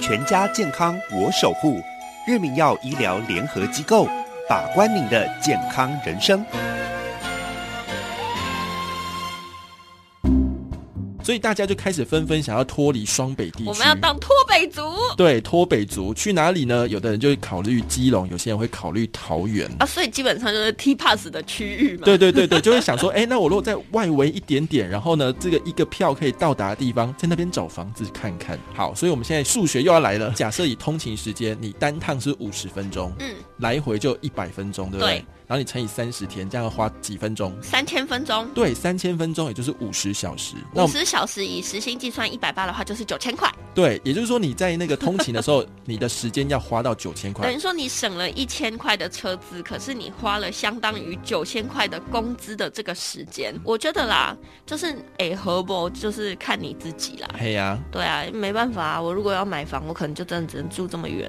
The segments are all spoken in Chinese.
全家健康我守护，日明药医疗联合机构，把关您的健康人生。所以大家就开始纷纷想要脱离双北地区。我们要当脱北族对脱北族去哪里呢？有的人就会考虑基隆，有些人会考虑桃园。啊，所以基本上就是 T Pass 的区域嘛。对对对对，就会想说，哎，那我如果在外围一点点，然后呢，这个一个票可以到达的地方，在那边找房子看看。好，所以我们现在数学又要来了。假设以通勤时间，你单趟是五十分钟，嗯，来回就一百分钟，对不对？然后你乘以三十天，这样要花几分钟？三千分钟。对，三千分钟，也就是五十小时。五十小时以时薪计算一百八的话，就是九千块。对，也就是说你在那个通勤的时候，你的时间要花到九千块。等于说你省了一千块的车资，可是你花了相当于九千块的工资的这个时间。我觉得啦，就是哎，何不就是看你自己啦。嘿呀，对啊，没办法啊，我如果要买房，我可能就真的只能住这么远。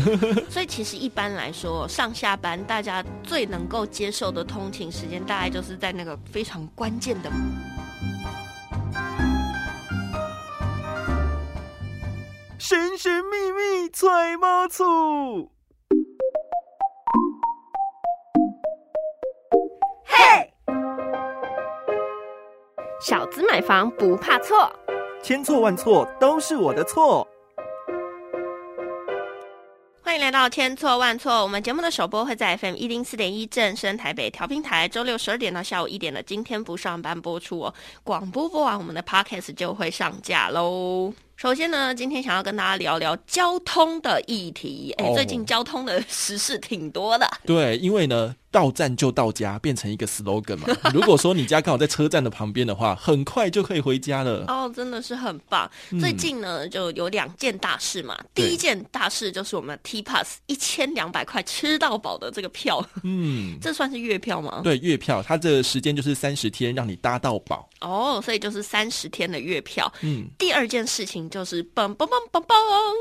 所以其实一般来说，上下班大家最能够接受的通勤时间，大概就是在那个非常关键的。神神秘秘揣猫醋，嘿，小资买房不怕错，千错万错都是我的错。欢迎来到千错万错，我们节目的首播会在 FM 一零四点一正声台北调频台，周六十二点到下午一点的今天不上班播出哦。广播播完，我们的 Podcast 就会上架喽。首先呢，今天想要跟大家聊聊交通的议题。哎，最近交通的时事挺多的。对，因为呢。到站就到家，变成一个 slogan 嘛。如果说你家刚好在车站的旁边的话，很快就可以回家了。哦，真的是很棒。最近呢，就有两件大事嘛。第一件大事就是我们 T Pass 一千两百块吃到饱的这个票。嗯，这算是月票吗？对，月票，它这个时间就是三十天，让你搭到饱。哦，所以就是三十天的月票。嗯。第二件事情就是嘣嘣嘣嘣嘣，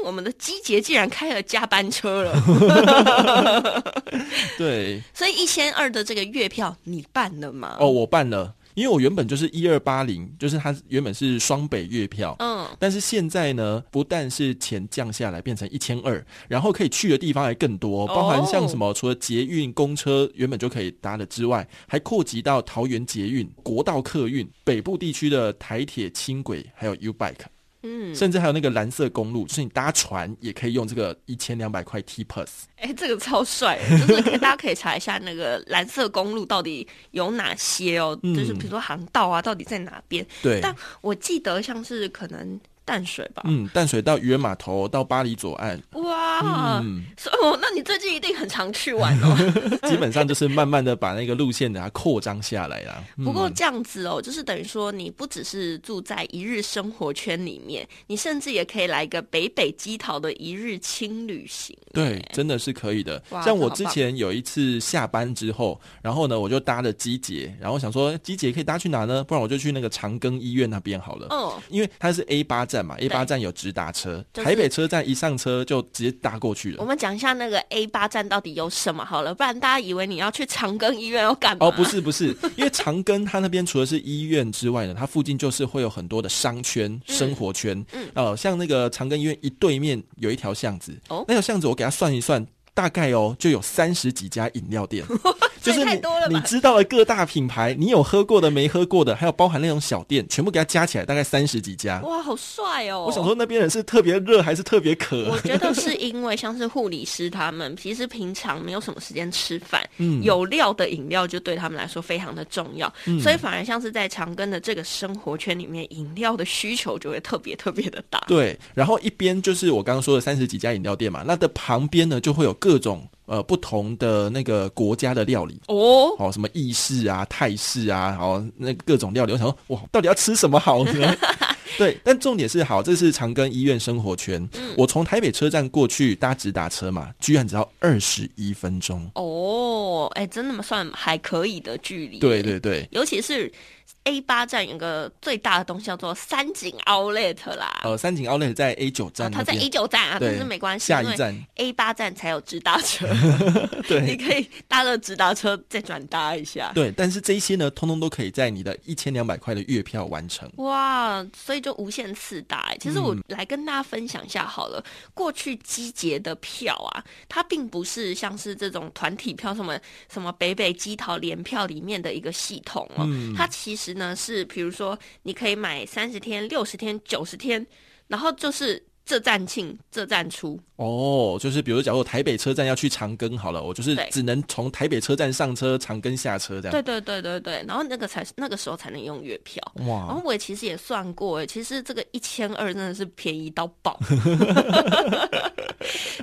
我们的机捷竟然开了加班车了。对。所以。一千二的这个月票你办了吗？哦，我办了，因为我原本就是一二八零，就是它原本是双北月票，嗯，但是现在呢，不但是钱降下来变成一千二，然后可以去的地方还更多，包含像什么除了捷运、公车原本就可以搭的之外，还扩及到桃园捷运、国道客运、北部地区的台铁、轻轨，还有 U Bike。嗯，甚至还有那个蓝色公路，就是你搭船也可以用这个一千两百块 T Plus。哎，这个超帅，就是 大家可以查一下那个蓝色公路到底有哪些哦，就是比如说航道啊，到底在哪边？对，但我记得像是可能。淡水吧，嗯，淡水到渔人码头到巴黎左岸，哇，哦，那你最近一定很常去玩哦。基本上就是慢慢的把那个路线给它扩张下来啦。不过这样子哦，就是等于说你不只是住在一日生活圈里面，你甚至也可以来一个北北基桃的一日轻旅行。对，真的是可以的。像我之前有一次下班之后，然后呢，我就搭了机捷，然后想说机捷可以搭去哪呢？不然我就去那个长庚医院那边好了。嗯，因为它是 A 八站。嘛，A 八站有直达车，台北车站一上车就直接搭过去了。我们讲一下那个 A 八站到底有什么好了，不然大家以为你要去长庚医院要干嘛？哦，不是不是，因为长庚它那边除了是医院之外呢，它附近就是会有很多的商圈、生活圈。嗯，呃，像那个长庚医院一对面有一条巷子，哦，那条巷子我给他算一算。大概哦，就有三十几家饮料店，就是你你知道的各大品牌，你有喝过的、没喝过的，还有包含那种小店，全部给它加起来，大概三十几家。哇，好帅哦！我想说，那边人是特别热还是特别渴？我觉得是因为像是护理师他们，其实平常没有什么时间吃饭，嗯，有料的饮料就对他们来说非常的重要，所以反而像是在长庚的这个生活圈里面，饮料的需求就会特别特别的大。对，然后一边就是我刚刚说的三十几家饮料店嘛，那的旁边呢就会有。各种呃不同的那个国家的料理哦，好什么意式啊、泰式啊，好那各种料理，我想说哇，到底要吃什么好呢？对，但重点是好，这是长庚医院生活圈。嗯我从台北车站过去搭直达车嘛，居然只要二十一分钟哦，哎，真的算还可以的距离。对对对，尤其是。A 八站有个最大的东西叫做三井 Outlet 啦。呃，三井 Outlet 在 A 九站，它在 A 九站啊，但是没关系，下一站 A 八站才有直达车。对，你可以搭了直达车再转搭一下。对，但是这些呢，通通都可以在你的一千两百块的月票完成。哇，所以就无限次搭。其实我来跟大家分享一下好了，过去机捷的票啊，它并不是像是这种团体票，什么什么北北机桃联票里面的一个系统哦，它其实。呢是，比如说，你可以买三十天、六十天、九十天，然后就是这站进这站出。哦，就是比如，假如台北车站要去长庚，好了，我就是只能从台北车站上车，长庚下车这样。对对对对对，然后那个才那个时候才能用月票。哇！然后我其实也算过，哎，其实这个一千二真的是便宜到爆。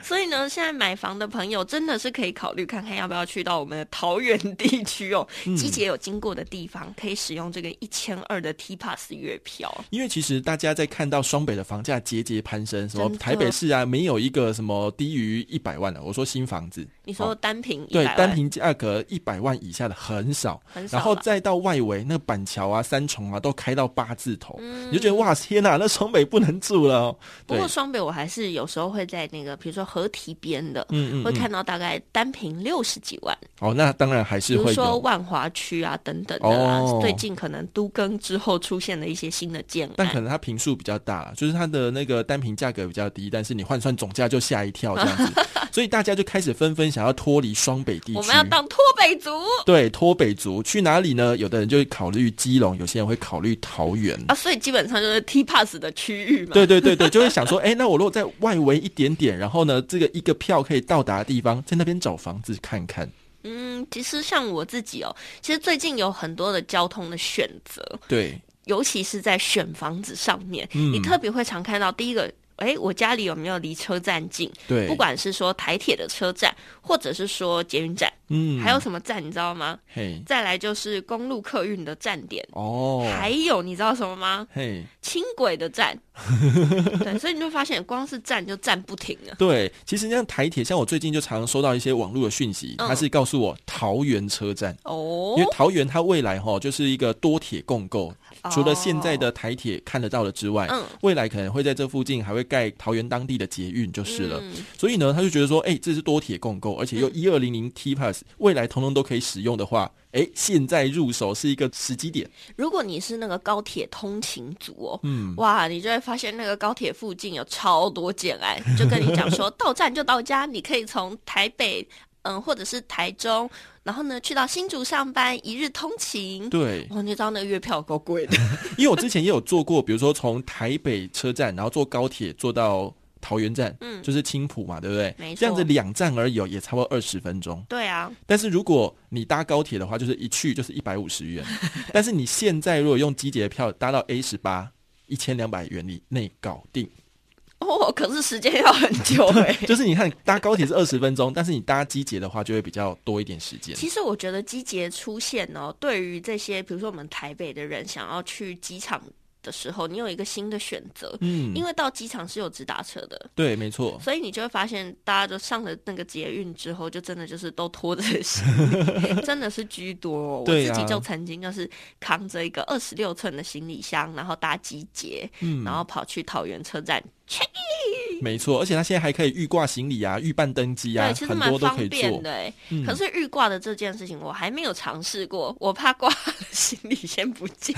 所以呢，现在买房的朋友真的是可以考虑看看要不要去到我们的桃园地区哦，季节有经过的地方，可以使用这个一千二的 T Pass 月票。因为其实大家在看到双北的房价节节攀升，什么台北市啊，没有一个。什么低于一百万的？我说新房子，你说单平对单平价格一百万以下的很少，很少然后再到外围那板桥啊、三重啊，都开到八字头，你就觉得哇天哪，那双北不能住了。不过双北我还是有时候会在那个比如说河堤边的，嗯嗯，会看到大概单平六十几万。哦，那当然还是会说万华区啊等等的啊，最近可能都更之后出现了一些新的建案，但可能它平数比较大，就是它的那个单平价格比较低，但是你换算总价就。吓一跳，这样子，所以大家就开始纷纷想要脱离双北地区。我们要当脱北族，对，脱北族去哪里呢？有的人就会考虑基隆，有些人会考虑桃园啊。所以基本上就是 T Pass 的区域嘛。对对对对，就会想说，哎，那我如果在外围一点点，然后呢，这个一个票可以到达的地方，在那边找房子看看。嗯，其实像我自己哦，其实最近有很多的交通的选择，对，尤其是在选房子上面，你特别会常看到第一个。哎，我家里有没有离车站近？对，不管是说台铁的车站，或者是说捷运站，嗯，还有什么站你知道吗？嘿，再来就是公路客运的站点哦，还有你知道什么吗？嘿，轻轨的站，对，所以你就发现光是站就站不停了。对，其实像台铁，像我最近就常常收到一些网络的讯息，他是告诉我桃园车站哦，因为桃园它未来哈就是一个多铁共构。除了现在的台铁看得到的之外，未来可能会在这附近还会盖桃园当地的捷运就是了。所以呢，他就觉得说，哎，这是多铁共构，而且又一二零零 T Pass，未来通通都可以使用的话，哎，现在入手是一个时机点。如果你是那个高铁通勤族哦，嗯，哇，你就会发现那个高铁附近有超多简爱，就跟你讲说 到站就到家，你可以从台北。嗯，或者是台中，然后呢，去到新竹上班，一日通勤。对，我，你知道那个月票够贵的。因为我之前也有坐过，比如说从台北车站，然后坐高铁坐到桃园站，嗯，就是青浦嘛，对不对？没错。这样子两站而已，也差不多二十分钟。对啊。但是如果你搭高铁的话，就是一去就是一百五十元。但是你现在如果用机捷票搭到 A 十八，一千两百元以内搞定。哦，可是时间要很久 哎。就是你看搭高铁是二十分钟，但是你搭机捷的话就会比较多一点时间。其实我觉得机捷出现哦，对于这些比如说我们台北的人想要去机场的时候，你有一个新的选择。嗯，因为到机场是有直达车的。对，没错。所以你就会发现，大家就上了那个捷运之后，就真的就是都拖着 行李，真的是居多。我自己就曾经就是扛着一个二十六寸的行李箱，然后搭机捷，然后跑去桃园车站。没错，而且他现在还可以预挂行李啊，预办登机啊，其实蛮方便的。哎，可是预挂的这件事情我还没有尝试过，我怕挂行李先不见。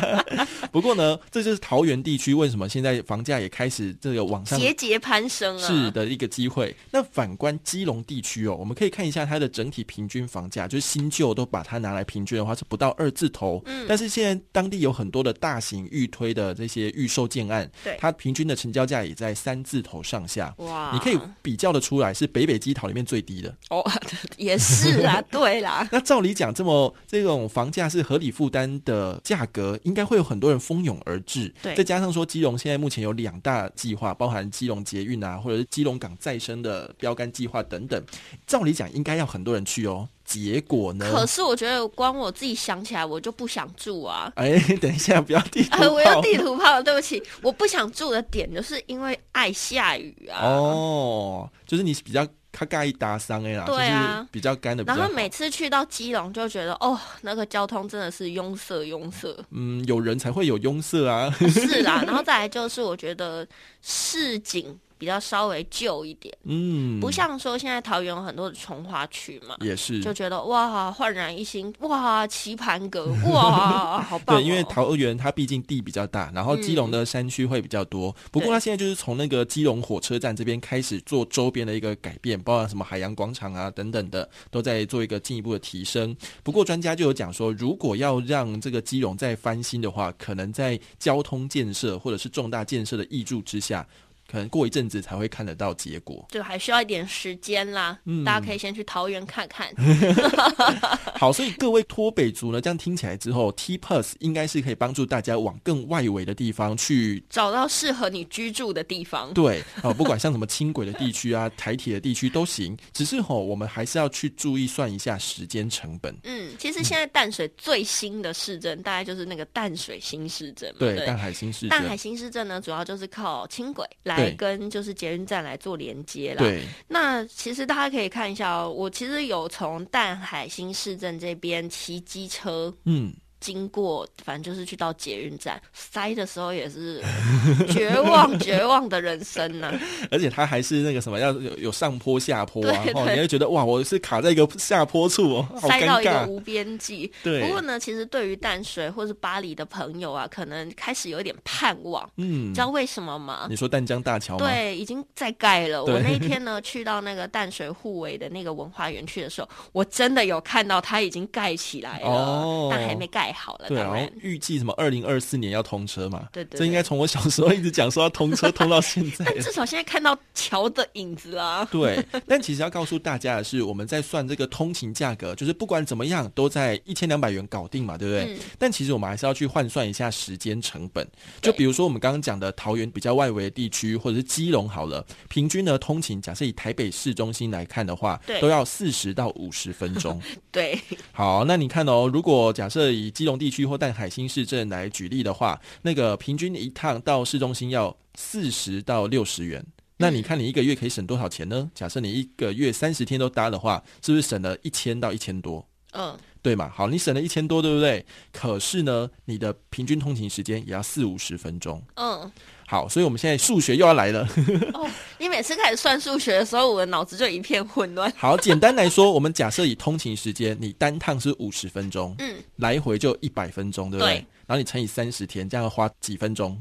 不过呢，这就是桃园地区为什么现在房价也开始这个往上节节攀升啊，是的一个机会。那反观基隆地区哦，我们可以看一下它的整体平均房价，就是新旧都把它拿来平均的话是不到二字头。嗯，但是现在当地有很多的大型预推的这些预售建案，对它平均的成交价也在三。字头上下哇，你可以比较的出来是北北基桃里面最低的哦，也是啊，对啦。那照理讲，这么这种房价是合理负担的价格，应该会有很多人蜂拥而至。对，再加上说基隆现在目前有两大计划，包含基隆捷运啊，或者是基隆港再生的标杆计划等等，照理讲应该要很多人去哦。结果呢？可是我觉得光我自己想起来，我就不想住啊！哎，等一下，不要地 图我要地图炮了，对不起，我不想住的点就是因为爱下雨啊。哦，就是你比较。它盖一搭三哎啦，对啊，比较干的。然后每次去到基隆就觉得哦，那个交通真的是拥塞拥塞。嗯，有人才会有拥塞啊。是啦，然后再来就是我觉得市井。比较稍微旧一点，嗯，不像说现在桃园有很多的从化区嘛，也是就觉得哇焕然一新，哇棋盘格，哇好棒。对，因为桃园它毕竟地比较大，然后基隆的山区会比较多。不过它现在就是从那个基隆火车站这边开始做周边的一个改变，包括什么海洋广场啊等等的，都在做一个进一步的提升。不过专家就有讲说，如果要让这个基隆再翻新的话，可能在交通建设或者是重大建设的挹注之下。可能过一阵子才会看得到结果，就还需要一点时间啦。嗯，大家可以先去桃园看看。好，所以各位脱北族呢，这样听起来之后，T Plus 应该是可以帮助大家往更外围的地方去找到适合你居住的地方。对，啊，不管像什么轻轨的地区啊、台铁的地区都行，只是吼，我们还是要去注意算一下时间成本。嗯，其实现在淡水最新的市镇，大概就是那个淡水新市镇。对，淡海新市镇。淡海新市镇呢，主要就是靠轻轨来。来跟就是捷运站来做连接啦。对，那其实大家可以看一下哦，我其实有从淡海新市镇这边骑机车，嗯。经过，反正就是去到捷运站塞的时候，也是 绝望绝望的人生呢。而且它还是那个什么，要有有上坡下坡啊，哦，你会觉得哇，我是卡在一个下坡处哦，塞到一个无边际。对。不过呢，其实对于淡水或是巴黎的朋友啊，可能开始有点盼望。嗯。知道为什么吗？你说淡江大桥？对，已经在盖了。我那一天呢，去到那个淡水护卫的那个文化园区的时候，我真的有看到它已经盖起来了，但还没盖。好了，对，然后预计什么二零二四年要通车嘛？对对，这应该从我小时候一直讲说要通车，通到现在。至少现在看到桥的影子啊。对，但其实要告诉大家的是，我们在算这个通勤价格，就是不管怎么样都在一千两百元搞定嘛，对不对？但其实我们还是要去换算一下时间成本。就比如说我们刚刚讲的桃园比较外围的地区，或者是基隆好了，平均呢通勤，假设以台北市中心来看的话，都要四十到五十分钟。对，好，那你看哦，如果假设以基隆地区或淡海新市镇来举例的话，那个平均一趟到市中心要四十到六十元。那你看你一个月可以省多少钱呢？假设你一个月三十天都搭的话，是不是省了一千到一千多？嗯，对嘛。好，你省了一千多，对不对？可是呢，你的平均通勤时间也要四五十分钟。嗯。好，所以我们现在数学又要来了。哦，你每次开始算数学的时候，我的脑子就一片混乱。好，简单来说，我们假设以通勤时间，你单趟是五十分钟，嗯，来回就一百分钟，对不对？然后你乘以三十天，这样要花几分钟？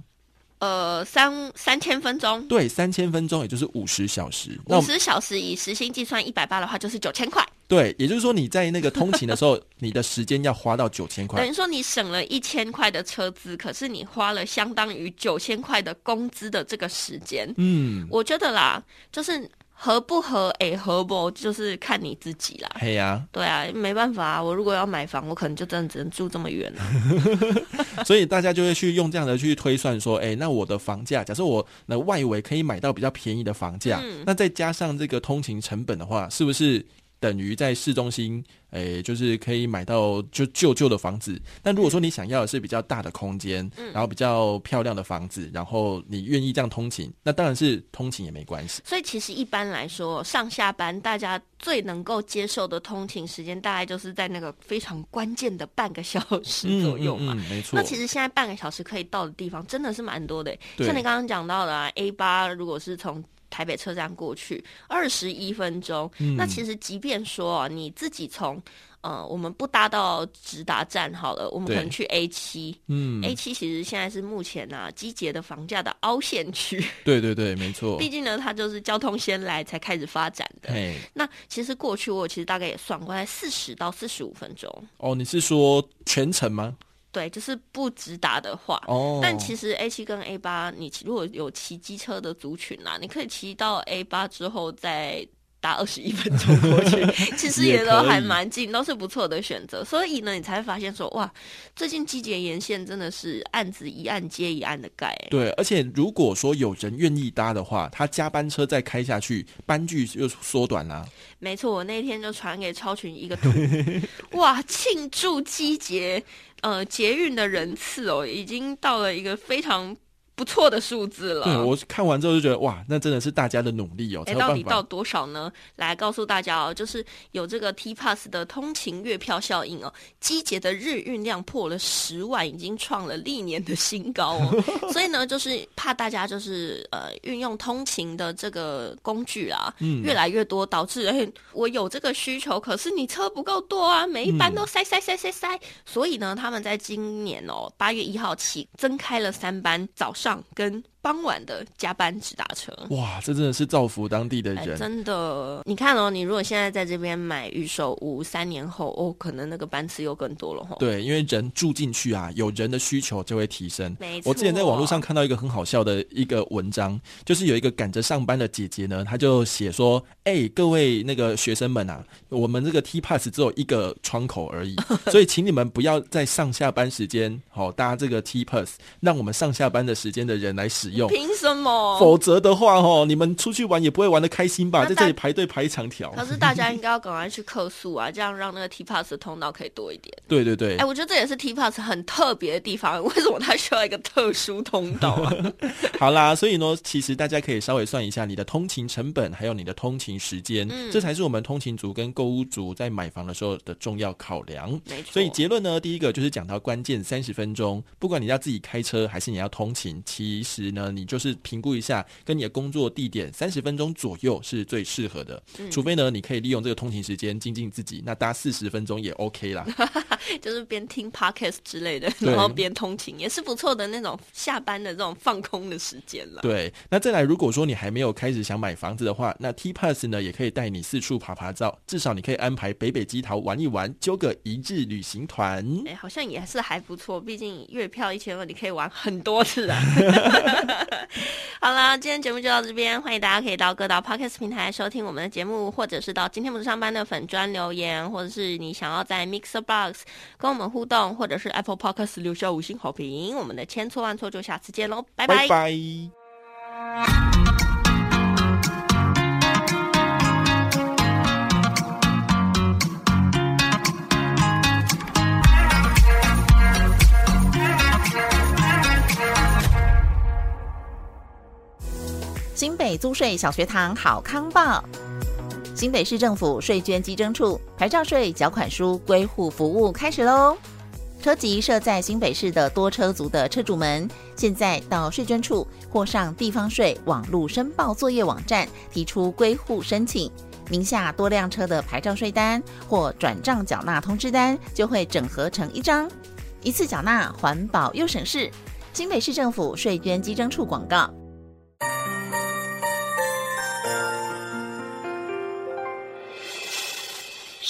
呃，三三千分钟。对，三千分钟也就是五十小时。五十小时以时薪计算一百八的话，就是九千块。对，也就是说你在那个通勤的时候，你的时间要花到九千块。等于说你省了一千块的车资，可是你花了相当于九千块的工资的这个时间。嗯，我觉得啦，就是合不合，哎，合不就是看你自己啦。嘿呀，对啊，没办法啊，我如果要买房，我可能就真的只能住这么远了。所以大家就会去用这样的去推算说，哎，那我的房价，假设我那外围可以买到比较便宜的房价，那再加上这个通勤成本的话，是不是？等于在市中心，诶，就是可以买到就旧旧的房子。但如果说你想要的是比较大的空间，嗯然后比较漂亮的房子，然后你愿意这样通勤，那当然是通勤也没关系。所以其实一般来说，上下班大家最能够接受的通勤时间，大概就是在那个非常关键的半个小时左右嘛。没错。那其实现在半个小时可以到的地方真的是蛮多的。像你刚刚讲到的啊 A 八，如果是从台北车站过去二十一分钟，那其实即便说你自己从呃，我们不搭到直达站好了，我们可能去 A 七，嗯，A 七其实现在是目前啊集结的房价的凹陷区。对对对，没错。毕竟呢，它就是交通先来才开始发展的。那其实过去我其实大概也算过，在四十到四十五分钟。哦，你是说全程吗？对，就是不直达的话，但其实 A 七跟 A 八，你如果有骑机车的族群啦，你可以骑到 A 八之后再搭二十一分钟过去，其实也都还蛮近，都是不错的选择。所以呢，你才会发现说，哇，最近季节沿线真的是案子一案接一案的盖。对，而且如果说有人愿意搭的话，他加班车再开下去，班距又缩短了。没错，我那天就传给超群一个图，哇，庆祝季节。呃，捷运的人次哦，已经到了一个非常不错的数字了。对我看完之后就觉得哇，那真的是大家的努力哦。哎，到底到多少呢？来告诉大家哦，就是有这个 T Pass 的通勤月票效应哦，机捷的日运量破了十万，已经创了历年的新高哦。所以呢，就是怕大家就是呃运用通勤的这个工具啊，越来越多，导致哎我有这个需求，可是你车不够多啊，每一班都塞塞塞塞塞。所以呢，他们在今年哦八月一号起增开了三班早掌根傍晚的加班直达车，哇，这真的是造福当地的人。真的，你看哦，你如果现在在这边买预售屋，三年后哦，可能那个班次又更多了哈。对，因为人住进去啊，有人的需求就会提升。没错。我之前在网络上看到一个很好笑的一个文章，就是有一个赶着上班的姐姐呢，她就写说：“哎，各位那个学生们啊，我们这个 T Pass 只有一个窗口而已，所以请你们不要在上下班时间好搭这个 T Pass，让我们上下班的时间的人来使用。”凭什么？否则的话，哦，你们出去玩也不会玩的开心吧？在这里排队排一长条。可是大家应该要赶快去客诉啊，这样让那个 T Pass 的通道可以多一点。对对对。哎，我觉得这也是 T Pass 很特别的地方。为什么它需要一个特殊通道啊？好啦，所以呢，其实大家可以稍微算一下你的通勤成本，还有你的通勤时间，这才是我们通勤族跟购物族在买房的时候的重要考量。没错。所以结论呢，第一个就是讲到关键三十分钟，不管你要自己开车还是你要通勤，其实呢，你就是。评估一下，跟你的工作地点三十分钟左右是最适合的。除非呢，你可以利用这个通勤时间精进自己，那搭四十分钟也 OK 啦。就是边听 Podcast 之类的，然后边通勤也是不错的那种下班的这种放空的时间了。对，那再来，如果说你还没有开始想买房子的话，那 T Pass 呢也可以带你四处爬爬照，至少你可以安排北北基桃玩一玩，揪个一日旅行团。哎，好像也是还不错，毕竟月票一千二，你可以玩很多次啊。好啦，今天节目就到这边，欢迎大家可以到各大 podcast 平台收听我们的节目，或者是到今天不上班的粉砖留言，或者是你想要在 Mixer Box 跟我们互动，或者是 Apple Podcast 留下五星好评。我们的千错万错就下次见喽，拜拜。租税小学堂好康报，新北市政府税捐稽征处牌照税缴款书归户服务开始喽！车籍设在新北市的多车族的车主们，现在到税捐处或上地方税网络申报作业网站提出归户申请，名下多辆车的牌照税单或转账缴纳通知单就会整合成一张，一次缴纳，环保又省事。新北市政府税捐稽征处广告。